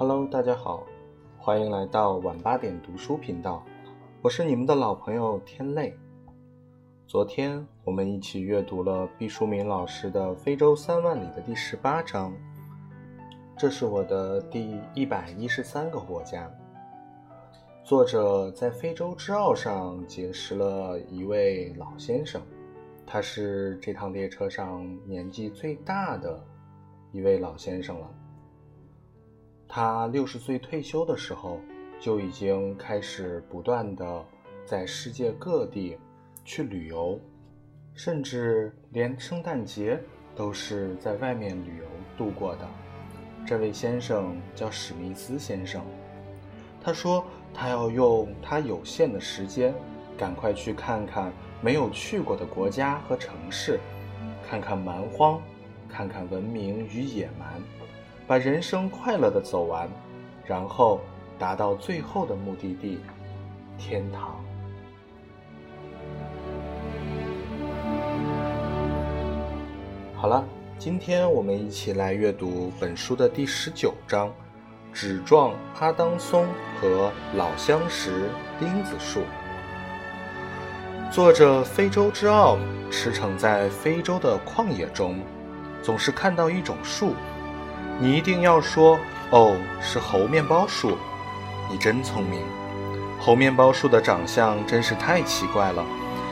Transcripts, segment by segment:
Hello，大家好，欢迎来到晚八点读书频道，我是你们的老朋友天泪。昨天我们一起阅读了毕淑敏老师的《非洲三万里》的第十八章，这是我的第一百一十三个国家。作者在非洲之奥上结识了一位老先生，他是这趟列车上年纪最大的一位老先生了。他六十岁退休的时候，就已经开始不断的在世界各地去旅游，甚至连圣诞节都是在外面旅游度过的。这位先生叫史密斯先生，他说。他要用他有限的时间，赶快去看看没有去过的国家和城市，看看蛮荒，看看文明与野蛮，把人生快乐的走完，然后达到最后的目的地——天堂。好了，今天我们一起来阅读本书的第十九章。纸状阿当松和老相识钉子树。坐着非洲之奥驰骋在非洲的旷野中，总是看到一种树，你一定要说：“哦，是猴面包树。”你真聪明。猴面包树的长相真是太奇怪了，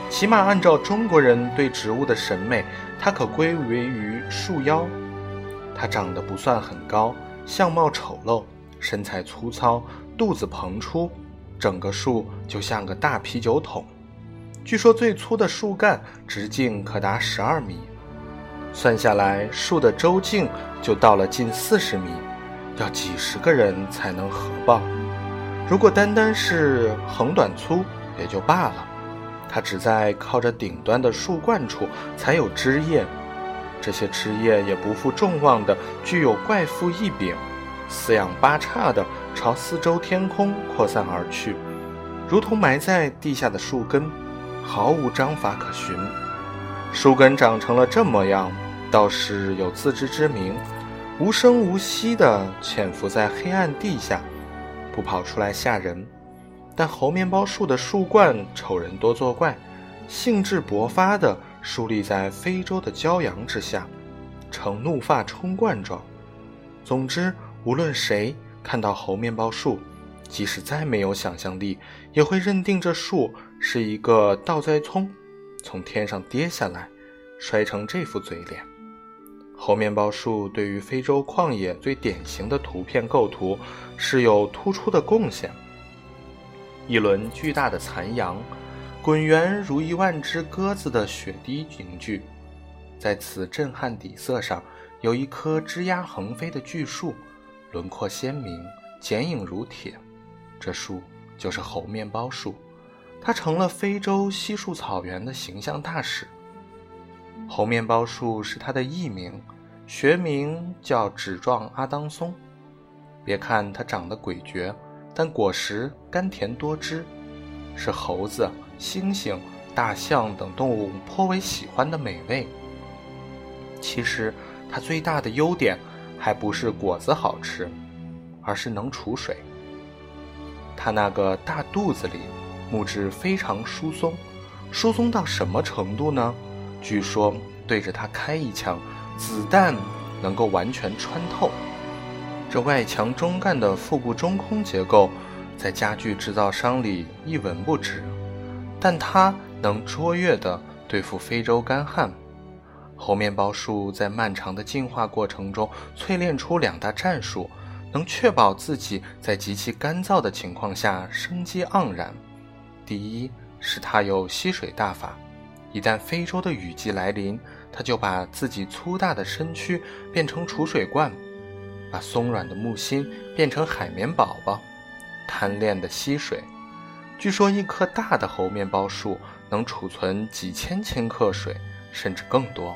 起码按照中国人对植物的审美，它可归为于树妖。它长得不算很高。相貌丑陋，身材粗糙，肚子膨出，整个树就像个大啤酒桶。据说最粗的树干直径可达十二米，算下来树的周径就到了近四十米，要几十个人才能合抱。如果单单是横短粗也就罢了，它只在靠着顶端的树冠处才有枝叶。这些枝叶也不负众望的具有怪腹异柄，四仰八叉的朝四周天空扩散而去，如同埋在地下的树根，毫无章法可循。树根长成了这么样，倒是有自知之明，无声无息地潜伏在黑暗地下，不跑出来吓人。但猴面包树的树冠丑人多作怪，兴致勃发的。竖立在非洲的骄阳之下，呈怒发冲冠状。总之，无论谁看到猴面包树，即使再没有想象力，也会认定这树是一个倒栽葱，从天上跌下来，摔成这副嘴脸。猴面包树对于非洲旷野最典型的图片构图是有突出的贡献。一轮巨大的残阳。滚圆如一万只鸽子的雪滴凝聚，在此震撼底色上，有一棵枝桠横飞的巨树，轮廓鲜明，剪影如铁。这树就是猴面包树，它成了非洲稀树草原的形象大使。猴面包树是它的艺名，学名叫纸状阿当松。别看它长得诡谲，但果实甘甜多汁，是猴子。猩猩、大象等动物颇为喜欢的美味。其实，它最大的优点还不是果子好吃，而是能储水。它那个大肚子里，木质非常疏松，疏松到什么程度呢？据说对着它开一枪，子弹能够完全穿透。这外强中干的腹部中空结构，在家具制造商里一文不值。但它能卓越地对付非洲干旱。猴面包树在漫长的进化过程中淬炼出两大战术，能确保自己在极其干燥的情况下生机盎然。第一是它有吸水大法，一旦非洲的雨季来临，它就把自己粗大的身躯变成储水罐，把松软的木心变成海绵宝宝，贪恋的吸水。据说一棵大的猴面包树能储存几千千克水，甚至更多。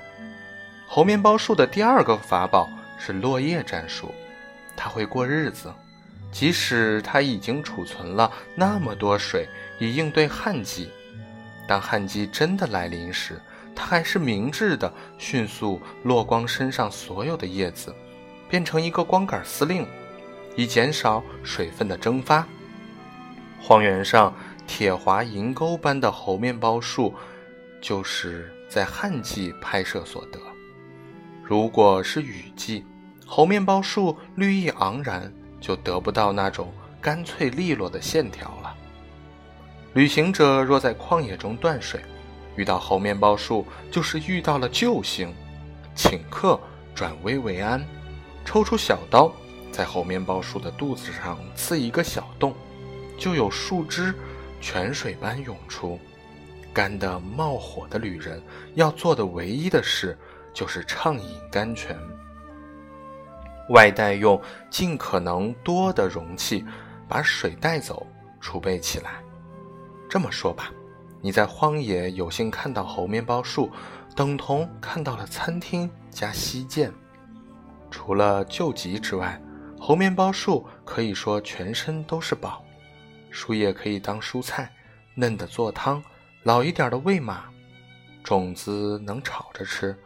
猴面包树的第二个法宝是落叶战术，它会过日子，即使它已经储存了那么多水以应对旱季，当旱季真的来临时，它还是明智的，迅速落光身上所有的叶子，变成一个光杆司令，以减少水分的蒸发。荒原上铁滑银钩般的猴面包树，就是在旱季拍摄所得。如果是雨季，猴面包树绿意盎然，就得不到那种干脆利落的线条。旅行者若在旷野中断水，遇到猴面包树，就是遇到了救星。请客转危为安，抽出小刀，在猴面包树的肚子上刺一个小洞，就有树枝泉水般涌出。干得冒火的旅人要做的唯一的事，就是畅饮甘泉。外带用尽可能多的容器，把水带走，储备起来。这么说吧，你在荒野有幸看到猴面包树，等同看到了餐厅加西涧。除了救急之外，猴面包树可以说全身都是宝。树叶可以当蔬菜，嫩的做汤，老一点的喂马。种子能炒着吃，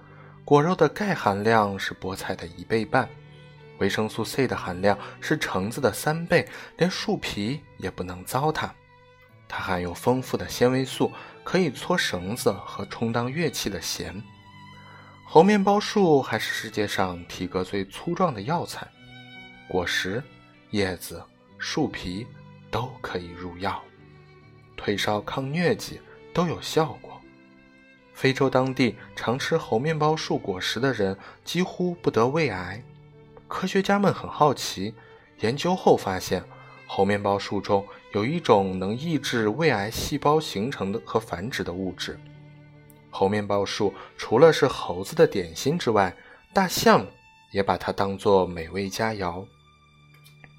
果肉的钙含量是菠菜的一倍半，维生素 C 的含量是橙子的三倍，连树皮也不能糟蹋。它含有丰富的纤维素，可以搓绳子和充当乐器的弦。猴面包树还是世界上体格最粗壮的药材，果实、叶子、树皮都可以入药，退烧抗疟疾都有效果。非洲当地常吃猴面包树果实的人几乎不得胃癌。科学家们很好奇，研究后发现。猴面包树中有一种能抑制胃癌细胞形成的和繁殖的物质。猴面包树除了是猴子的点心之外，大象也把它当作美味佳肴。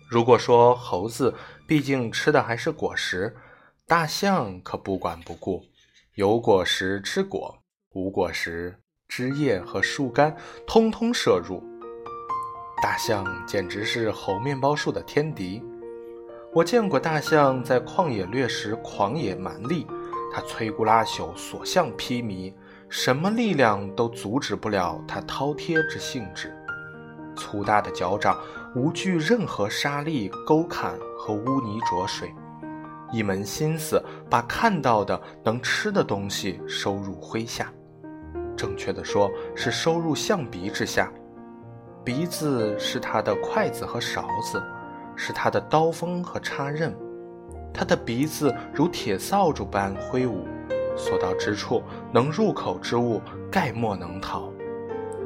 如果说猴子毕竟吃的还是果实，大象可不管不顾，有果实吃果，无果实枝叶和树干通通摄入。大象简直是猴面包树的天敌。我见过大象在旷野掠食，狂野蛮力，它摧枯拉朽，所向披靡，什么力量都阻止不了它饕餮之性质。粗大的脚掌无惧任何沙砾、沟坎和污泥浊水，一门心思把看到的能吃的东西收入麾下，正确的说是收入象鼻之下。鼻子是它的筷子和勺子。是他的刀锋和插刃，他的鼻子如铁扫帚般挥舞，所到之处能入口之物概莫能逃。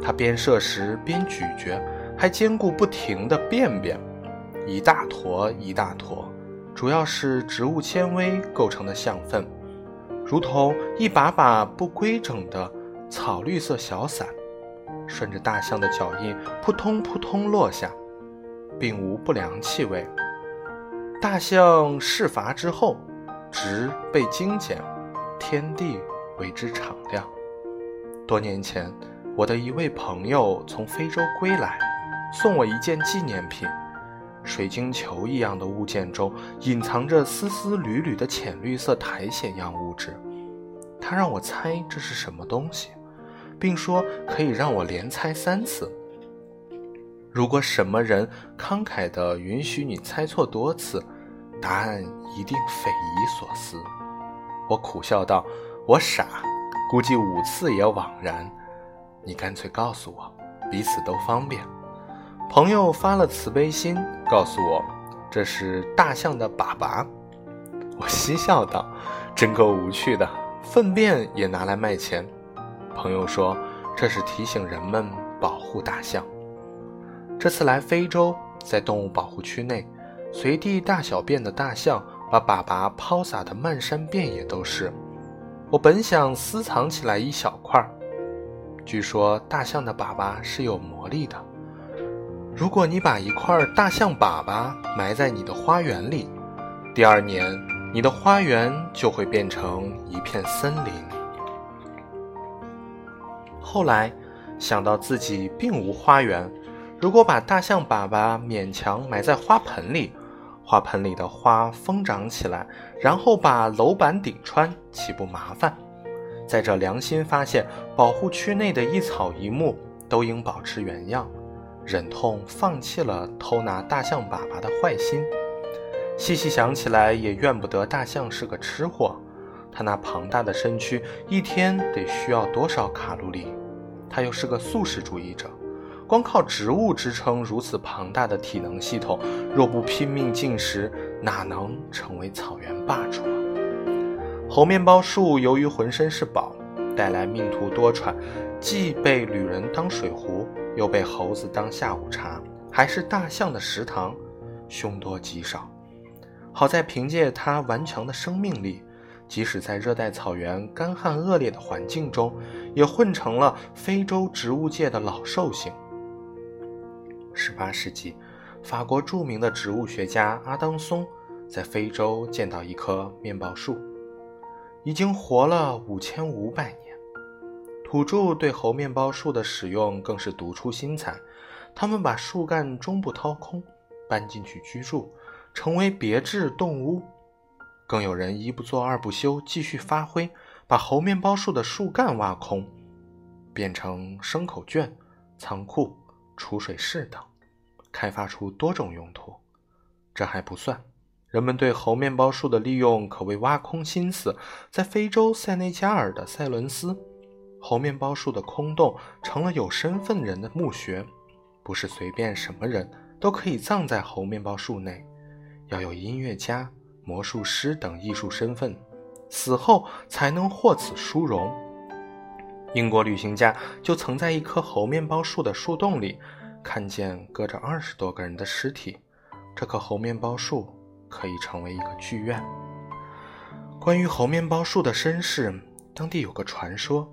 他边摄食边咀嚼，还兼顾不停的便便，一大坨一大坨，主要是植物纤维构成的象粪，如同一把把不规整的草绿色小伞，顺着大象的脚印扑通扑通落下。并无不良气味。大象事伐之后，植被精简，天地为之敞亮。多年前，我的一位朋友从非洲归来，送我一件纪念品。水晶球一样的物件中，隐藏着丝丝缕缕的浅绿色苔藓样物质。他让我猜这是什么东西，并说可以让我连猜三次。如果什么人慷慨地允许你猜错多次，答案一定匪夷所思。我苦笑道：“我傻，估计五次也枉然。你干脆告诉我，彼此都方便。”朋友发了慈悲心，告诉我这是大象的粑粑。我嬉笑道：“真够无趣的，粪便也拿来卖钱。”朋友说：“这是提醒人们保护大象。”这次来非洲，在动物保护区内，随地大小便的大象把粑粑抛洒的漫山遍野都是。我本想私藏起来一小块儿，据说大象的粑粑是有魔力的。如果你把一块大象粑粑埋在你的花园里，第二年你的花园就会变成一片森林。后来想到自己并无花园。如果把大象粑粑勉强埋在花盆里，花盆里的花疯长起来，然后把楼板顶穿，岂不麻烦？再者，良心发现，保护区内的一草一木都应保持原样，忍痛放弃了偷拿大象粑粑的坏心。细细想起来，也怨不得大象是个吃货。它那庞大的身躯一天得需要多少卡路里？它又是个素食主义者，光靠植物支撑如此庞大的体能系统，若不拼命进食，哪能成为草原霸主啊？猴面包树由于浑身是宝，带来命途多舛，既被旅人当水壶，又被猴子当下午茶，还是大象的食堂，凶多吉少。好在凭借它顽强的生命力，即使在热带草原干旱恶劣的环境中，也混成了非洲植物界的老寿星。十八世纪，法国著名的植物学家阿当松在非洲见到一棵面包树，已经活了五千五百年。土著对猴面包树的使用更是独出心裁，他们把树干中部掏空，搬进去居住。成为别致动屋，更有人一不做二不休，继续发挥，把猴面包树的树干挖空，变成牲口圈、仓库、储水室等，开发出多种用途。这还不算，人们对猴面包树的利用可谓挖空心思。在非洲塞内加尔的塞伦斯，猴面包树的空洞成了有身份人的墓穴，不是随便什么人都可以葬在猴面包树内。要有音乐家、魔术师等艺术身份，死后才能获此殊荣。英国旅行家就曾在一棵猴面包树的树洞里看见搁着二十多个人的尸体。这棵猴面包树可以成为一个剧院。关于猴面包树的身世，当地有个传说：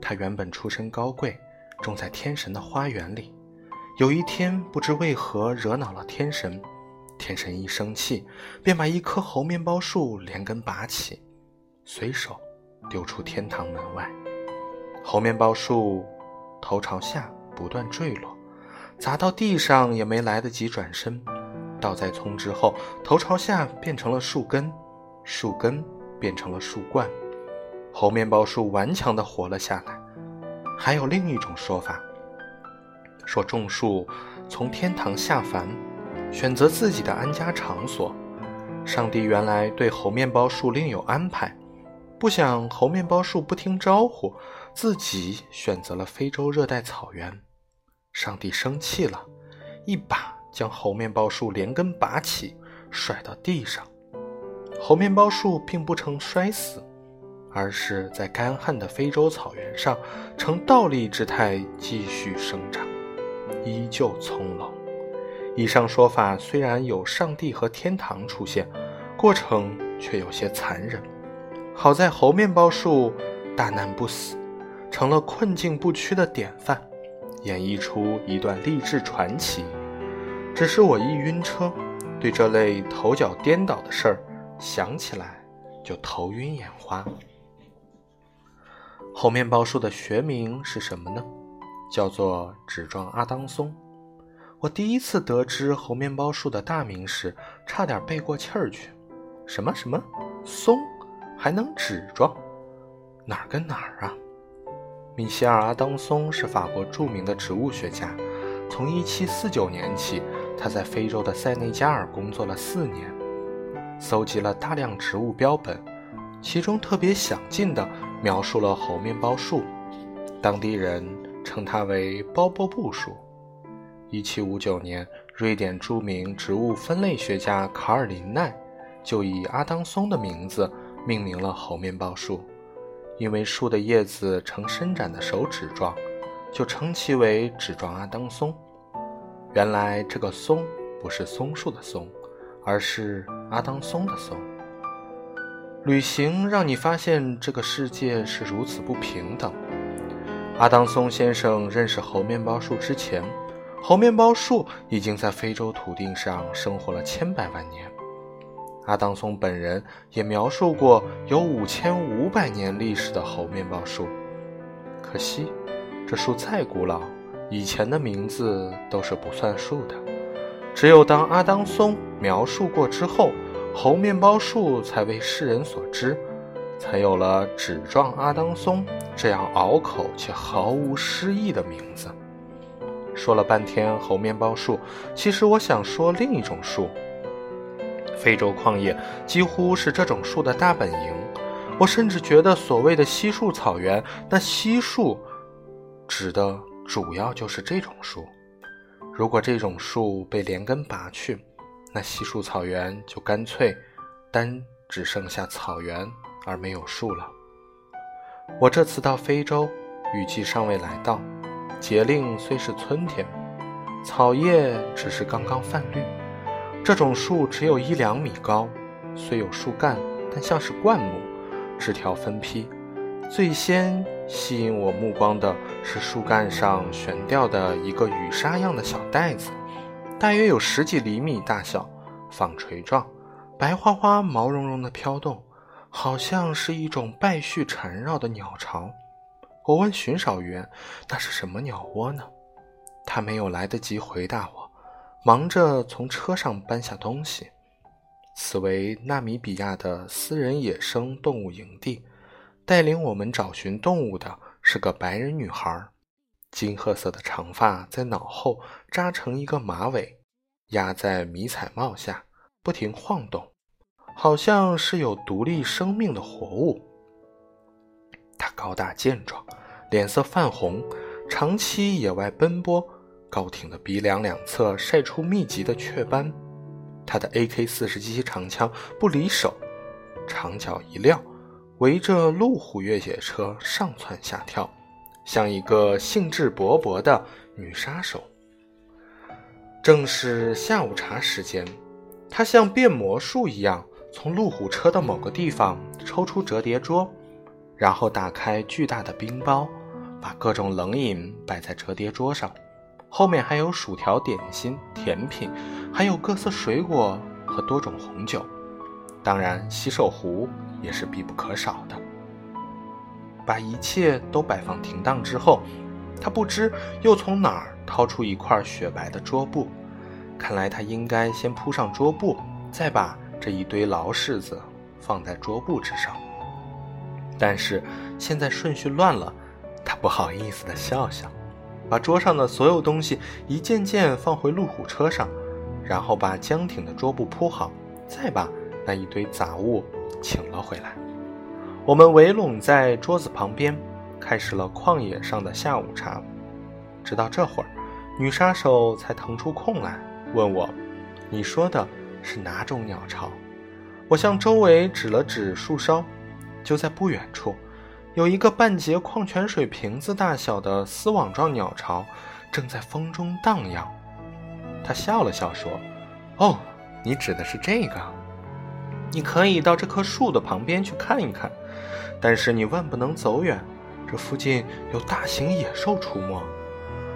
它原本出身高贵，种在天神的花园里。有一天，不知为何惹恼了天神。天神一生气，便把一棵猴面包树连根拔起，随手丢出天堂门外。猴面包树头朝下不断坠落，砸到地上也没来得及转身，倒在葱之后，头朝下变成了树根，树根变成了树冠，猴面包树顽强地活了下来。还有另一种说法，说种树从天堂下凡。选择自己的安家场所，上帝原来对猴面包树另有安排，不想猴面包树不听招呼，自己选择了非洲热带草原。上帝生气了，一把将猴面包树连根拔起，甩到地上。猴面包树并不曾摔死，而是在干旱的非洲草原上呈倒立之态继续生长，依旧葱茏。以上说法虽然有上帝和天堂出现，过程却有些残忍。好在猴面包树大难不死，成了困境不屈的典范，演绎出一段励志传奇。只是我一晕车，对这类头脚颠倒的事儿想起来就头晕眼花。猴面包树的学名是什么呢？叫做纸状阿当松。我第一次得知猴面包树的大名时，差点背过气儿去。什么什么松，还能纸状？哪儿跟哪儿啊？米歇尔·阿当松是法国著名的植物学家。从1749年起，他在非洲的塞内加尔工作了四年，搜集了大量植物标本，其中特别详尽地描述了猴面包树。当地人称它为包波布树。一七五九年，瑞典著名植物分类学家卡尔林奈就以阿当松的名字命名了猴面包树，因为树的叶子呈伸展的手指状，就称其为指状阿当松。原来这个松不是松树的松，而是阿当松的松。旅行让你发现这个世界是如此不平等。阿当松先生认识猴面包树之前。猴面包树已经在非洲土地上生活了千百万年。阿当松本人也描述过有五千五百年历史的猴面包树。可惜，这树再古老，以前的名字都是不算数的。只有当阿当松描述过之后，猴面包树才为世人所知，才有了纸状阿当松这样拗口且毫无诗意的名字。说了半天猴面包树，其实我想说另一种树。非洲旷野几乎是这种树的大本营。我甚至觉得，所谓的稀树草原，那稀树指的主要就是这种树。如果这种树被连根拔去，那稀树草原就干脆单只剩下草原而没有树了。我这次到非洲，雨季尚未来到，节令虽是春天，草叶只是刚刚泛绿。这种树只有一两米高，虽有树干，但像是灌木，枝条分批。最先吸引我目光的是树干上悬吊的一个羽纱样的小袋子，大约有十几厘米大小，纺锤状，白花花、毛茸茸的飘动，好像是一种败絮缠绕的鸟巢。我问巡哨员：“那是什么鸟窝呢？”他没有来得及回答我。忙着从车上搬下东西。此为纳米比亚的私人野生动物营地。带领我们找寻动物的是个白人女孩，金褐色的长发在脑后扎成一个马尾，压在迷彩帽下，不停晃动，好像是有独立生命的活物。她高大健壮，脸色泛红，长期野外奔波。高挺的鼻梁两侧晒出密集的雀斑，他的 AK-47 长枪不离手，长脚一撂，围着路虎越野车上蹿下跳，像一个兴致勃勃的女杀手。正是下午茶时间，他像变魔术一样从路虎车的某个地方抽出折叠桌，然后打开巨大的冰包，把各种冷饮摆在折叠桌上。后面还有薯条、点心、甜品，还有各色水果和多种红酒，当然洗手壶也是必不可少的。把一切都摆放停当之后，他不知又从哪儿掏出一块雪白的桌布，看来他应该先铺上桌布，再把这一堆老柿子放在桌布之上。但是现在顺序乱了，他不好意思的笑笑。把桌上的所有东西一件件放回路虎车上，然后把僵挺的桌布铺好，再把那一堆杂物请了回来。我们围拢在桌子旁边，开始了旷野上的下午茶。直到这会儿，女杀手才腾出空来问我：“你说的是哪种鸟巢？”我向周围指了指树梢，就在不远处。有一个半截矿泉水瓶子大小的丝网状鸟巢，正在风中荡漾。他笑了笑说：“哦，你指的是这个？你可以到这棵树的旁边去看一看，但是你万不能走远，这附近有大型野兽出没。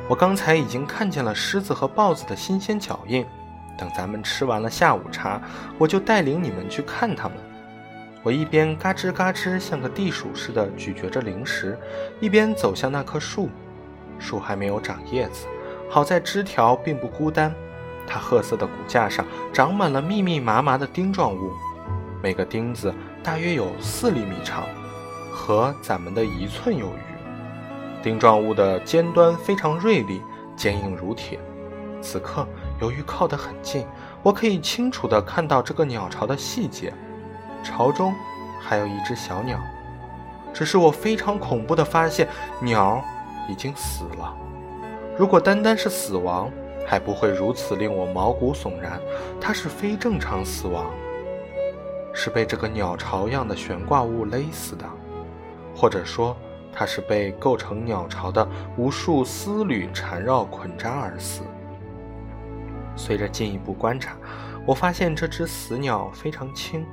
我刚才已经看见了狮子和豹子的新鲜脚印。等咱们吃完了下午茶，我就带领你们去看它们。”我一边嘎吱嘎吱像个地鼠似的咀嚼着零食，一边走向那棵树。树还没有长叶子，好在枝条并不孤单。它褐色的骨架上长满了密密麻麻的钉状物，每个钉子大约有四厘米长，和咱们的一寸有余。钉状物的尖端非常锐利，坚硬如铁。此刻，由于靠得很近，我可以清楚地看到这个鸟巢的细节。巢中还有一只小鸟，只是我非常恐怖地发现，鸟已经死了。如果单单是死亡，还不会如此令我毛骨悚然。它是非正常死亡，是被这个鸟巢样的悬挂物勒死的，或者说，它是被构成鸟巢的无数丝缕缠绕捆扎而死。随着进一步观察，我发现这只死鸟非常轻。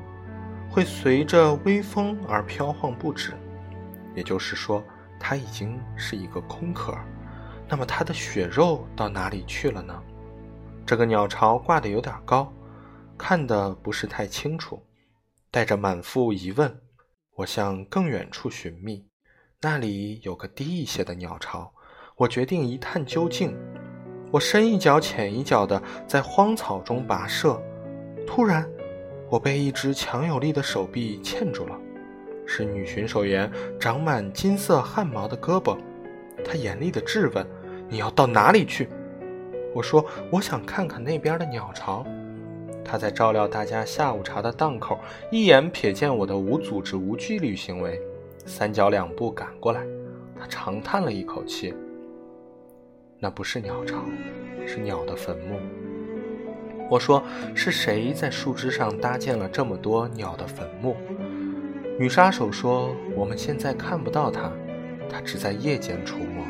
会随着微风而飘晃不止，也就是说，它已经是一个空壳。那么，它的血肉到哪里去了呢？这个鸟巢挂得有点高，看得不是太清楚。带着满腹疑问，我向更远处寻觅，那里有个低一些的鸟巢。我决定一探究竟。我深一脚浅一脚的在荒草中跋涉，突然。我被一只强有力的手臂牵住了，是女巡守员长满金色汗毛的胳膊。她严厉地质问：“你要到哪里去？”我说：“我想看看那边的鸟巢。”她在照料大家下午茶的档口，一眼瞥见我的无组织、无纪律行为，三脚两步赶过来。她长叹了一口气：“那不是鸟巢，是鸟的坟墓。”我说：“是谁在树枝上搭建了这么多鸟的坟墓？”女杀手说：“我们现在看不到它，它只在夜间出没。”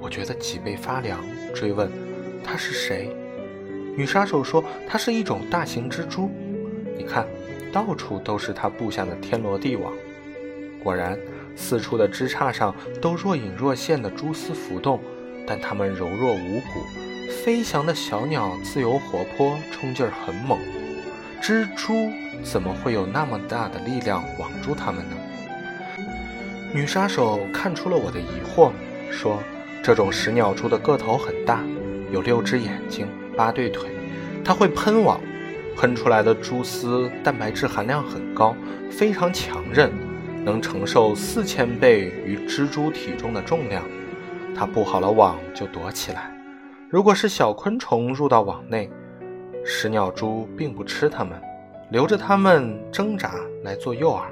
我觉得脊背发凉，追问：“它是谁？”女杀手说：“它是一种大型蜘蛛，你看，到处都是它布下的天罗地网。果然，四处的枝杈上都若隐若现的蛛丝浮动，但它们柔弱无骨。飞翔的小鸟自由活泼，冲劲儿很猛。蜘蛛怎么会有那么大的力量网住它们呢？”女杀手看出了我的疑惑，说：“这种食鸟蛛的个头很大，有六只眼睛。”八对腿，它会喷网，喷出来的蛛丝蛋白质含量很高，非常强韧，能承受四千倍于蜘蛛体重的重量。它布好了网就躲起来。如果是小昆虫入到网内，食鸟蛛并不吃它们，留着它们挣扎来做诱饵。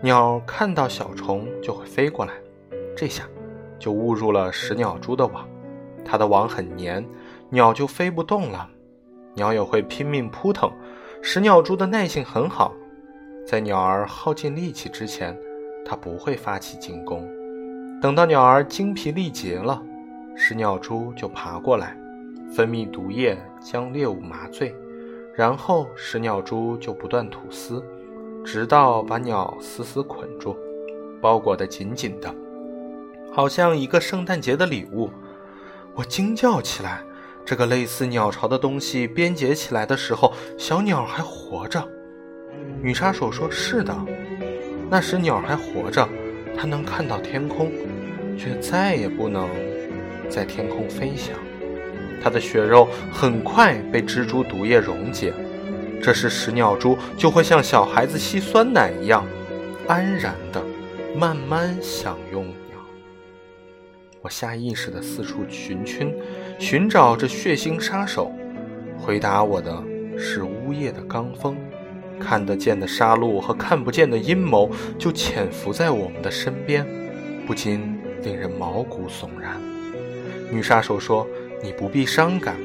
鸟看到小虫就会飞过来，这下就误入了食鸟蛛的网。它的网很黏。鸟就飞不动了，鸟也会拼命扑腾。食鸟蛛的耐性很好，在鸟儿耗尽力气之前，它不会发起进攻。等到鸟儿精疲力竭了，石鸟蛛就爬过来，分泌毒液将猎物麻醉，然后石鸟蛛就不断吐丝，直到把鸟死死捆住，包裹得紧紧的，好像一个圣诞节的礼物。我惊叫起来。这个类似鸟巢的东西编结起来的时候，小鸟还活着。女杀手说：“是的，那时鸟还活着，它能看到天空，却再也不能在天空飞翔。它的血肉很快被蜘蛛毒液溶解，这时食鸟蛛就会像小孩子吸酸奶一样，安然的慢慢享用。”我下意识地四处寻亲，寻找这血腥杀手。回答我的是呜咽的罡风。看得见的杀戮和看不见的阴谋就潜伏在我们的身边，不禁令人毛骨悚然。女杀手说：“你不必伤感，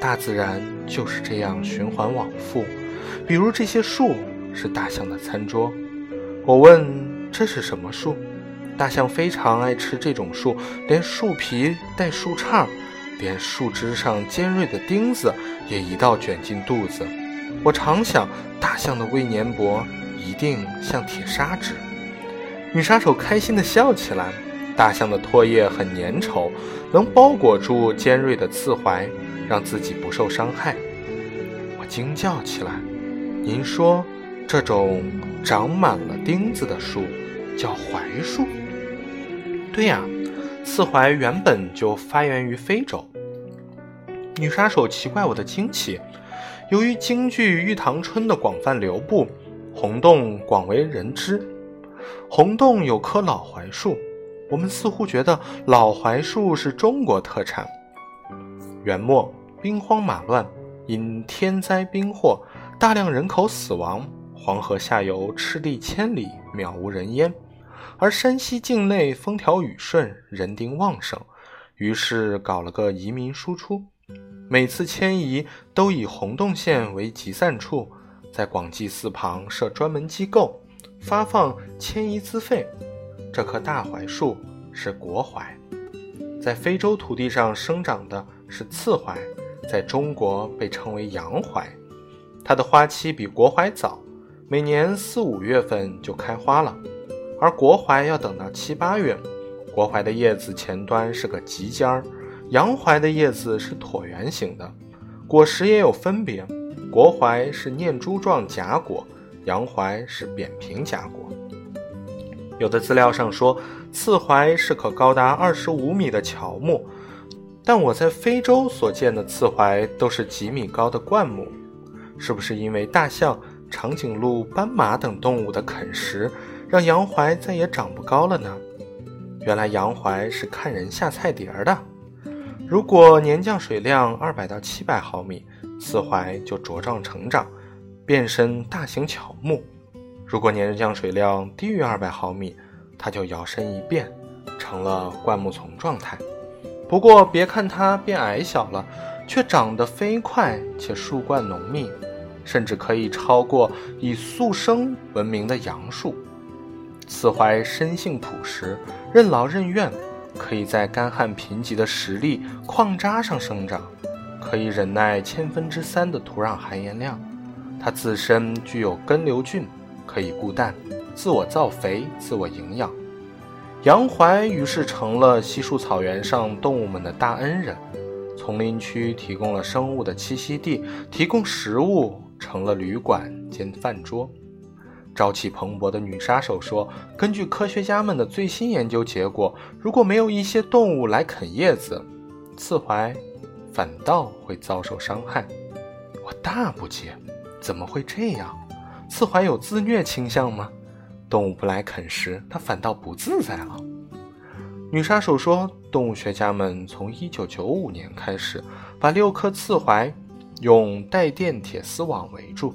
大自然就是这样循环往复。比如这些树是大象的餐桌。”我问：“这是什么树？”大象非常爱吃这种树，连树皮带树杈，连树枝上尖锐的钉子也一道卷进肚子。我常想，大象的胃黏膜一定像铁砂纸。女杀手开心地笑起来。大象的唾液很粘稠，能包裹住尖锐的刺槐，让自己不受伤害。我惊叫起来：“您说，这种长满了钉子的树叫槐树？”对呀，刺槐原本就发源于非洲。女杀手奇怪我的惊奇。由于京剧《玉堂春》的广泛流布，红洞广为人知。红洞有棵老槐树，我们似乎觉得老槐树是中国特产。元末兵荒马乱，因天灾兵祸，大量人口死亡，黄河下游赤地千里，渺无人烟。而山西境内风调雨顺，人丁旺盛，于是搞了个移民输出。每次迁移都以洪洞县为集散处，在广济寺旁设专门机构，发放迁移资费。这棵大槐树是国槐，在非洲土地上生长的是刺槐，在中国被称为洋槐。它的花期比国槐早，每年四五月份就开花了。而国槐要等到七八月，国槐的叶子前端是个棘尖儿，洋槐的叶子是椭圆形的，果实也有分别，国槐是念珠状荚果，洋槐是扁平荚果。有的资料上说刺槐是棵高达二十五米的乔木，但我在非洲所见的刺槐都是几米高的灌木，是不是因为大象、长颈鹿、斑马等动物的啃食？让洋槐再也长不高了呢。原来洋槐是看人下菜碟儿的。如果年降水量二百到七百毫米，刺槐就茁壮成长，变身大型乔木；如果年降水量低于二百毫米，它就摇身一变，成了灌木丛状态。不过，别看它变矮小了，却长得飞快且树冠浓密，甚至可以超过以速生闻名的杨树。此槐生性朴实，任劳任怨，可以在干旱贫瘠的石砾、矿渣上生长，可以忍耐千分之三的土壤含盐量。它自身具有根瘤菌，可以固氮，自我造肥，自我营养。杨槐于是成了稀树草原上动物们的大恩人，丛林区提供了生物的栖息地，提供食物，成了旅馆兼饭桌。朝气蓬勃的女杀手说：“根据科学家们的最新研究结果，如果没有一些动物来啃叶子，刺槐反倒会遭受伤害。”我大不解，怎么会这样？刺槐有自虐倾向吗？动物不来啃食，它反倒不自在了。女杀手说：“动物学家们从1995年开始，把六棵刺槐用带电铁丝网围住，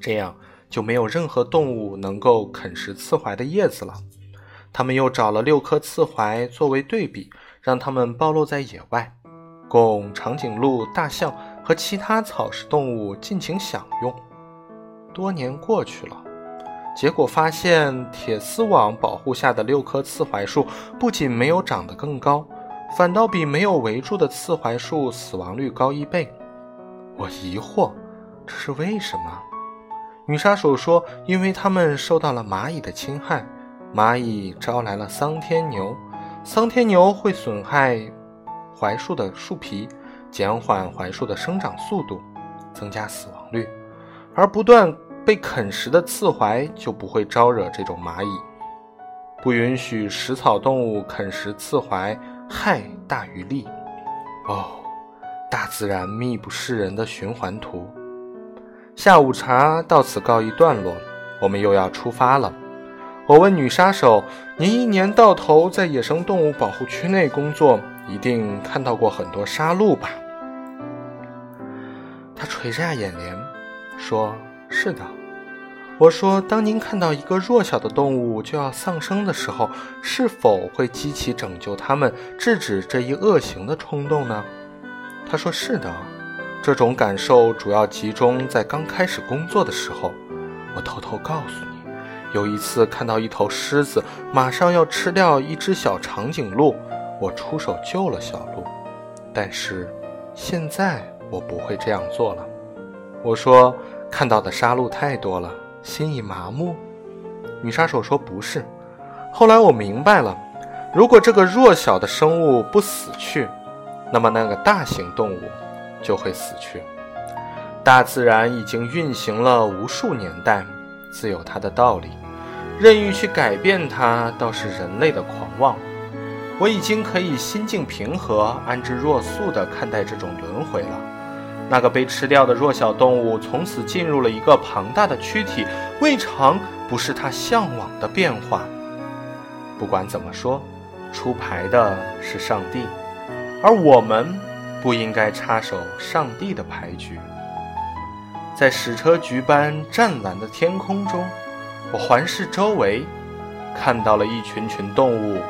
这样就没有任何动物能够啃食刺槐的叶子了。他们又找了六棵刺槐作为对比，让它们暴露在野外，供长颈鹿、大象和其他草食动物尽情享用。多年过去了。”结果发现，铁丝网保护下的六棵刺槐树不仅没有长得更高，反倒比没有围住的刺槐树死亡率高一倍。我疑惑，这是为什么？女杀手说：“因为它们受到了蚂蚁的侵害，蚂蚁招来了桑天牛，桑天牛会损害槐树的树皮，减缓槐树的生长速度，增加死亡率，而不断。”被啃食的刺槐就不会招惹这种蚂蚁，不允许食草动物啃食刺槐，害大于利。哦，大自然密不示人的循环图。下午茶到此告一段落，我们又要出发了。我问女杀手：“您一年到头在野生动物保护区内工作，一定看到过很多杀戮吧？”她垂下眼帘，说。是的，我说，当您看到一个弱小的动物就要丧生的时候，是否会激起拯救它们、制止这一恶行的冲动呢？他说：“是的，这种感受主要集中在刚开始工作的时候。我偷偷告诉你，有一次看到一头狮子马上要吃掉一只小长颈鹿，我出手救了小鹿。但是现在我不会这样做了。”我说。看到的杀戮太多了，心已麻木。女杀手说：“不是。”后来我明白了，如果这个弱小的生物不死去，那么那个大型动物就会死去。大自然已经运行了无数年代，自有它的道理。任意去改变它，倒是人类的狂妄。我已经可以心境平和、安之若素地看待这种轮回了。那个被吃掉的弱小动物从此进入了一个庞大的躯体，未尝不是他向往的变化。不管怎么说，出牌的是上帝，而我们不应该插手上帝的牌局。在矢车菊般湛蓝的天空中，我环视周围，看到了一群群动物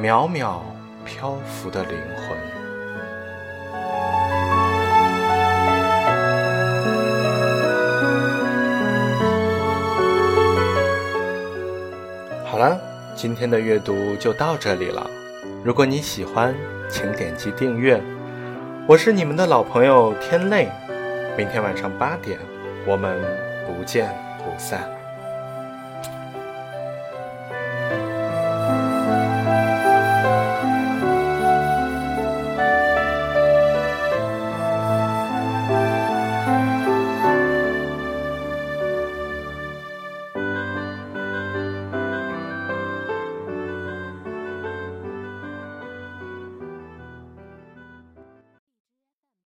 渺渺漂浮的灵魂。好了，今天的阅读就到这里了。如果你喜欢，请点击订阅。我是你们的老朋友天泪，明天晚上八点，我们不见不散。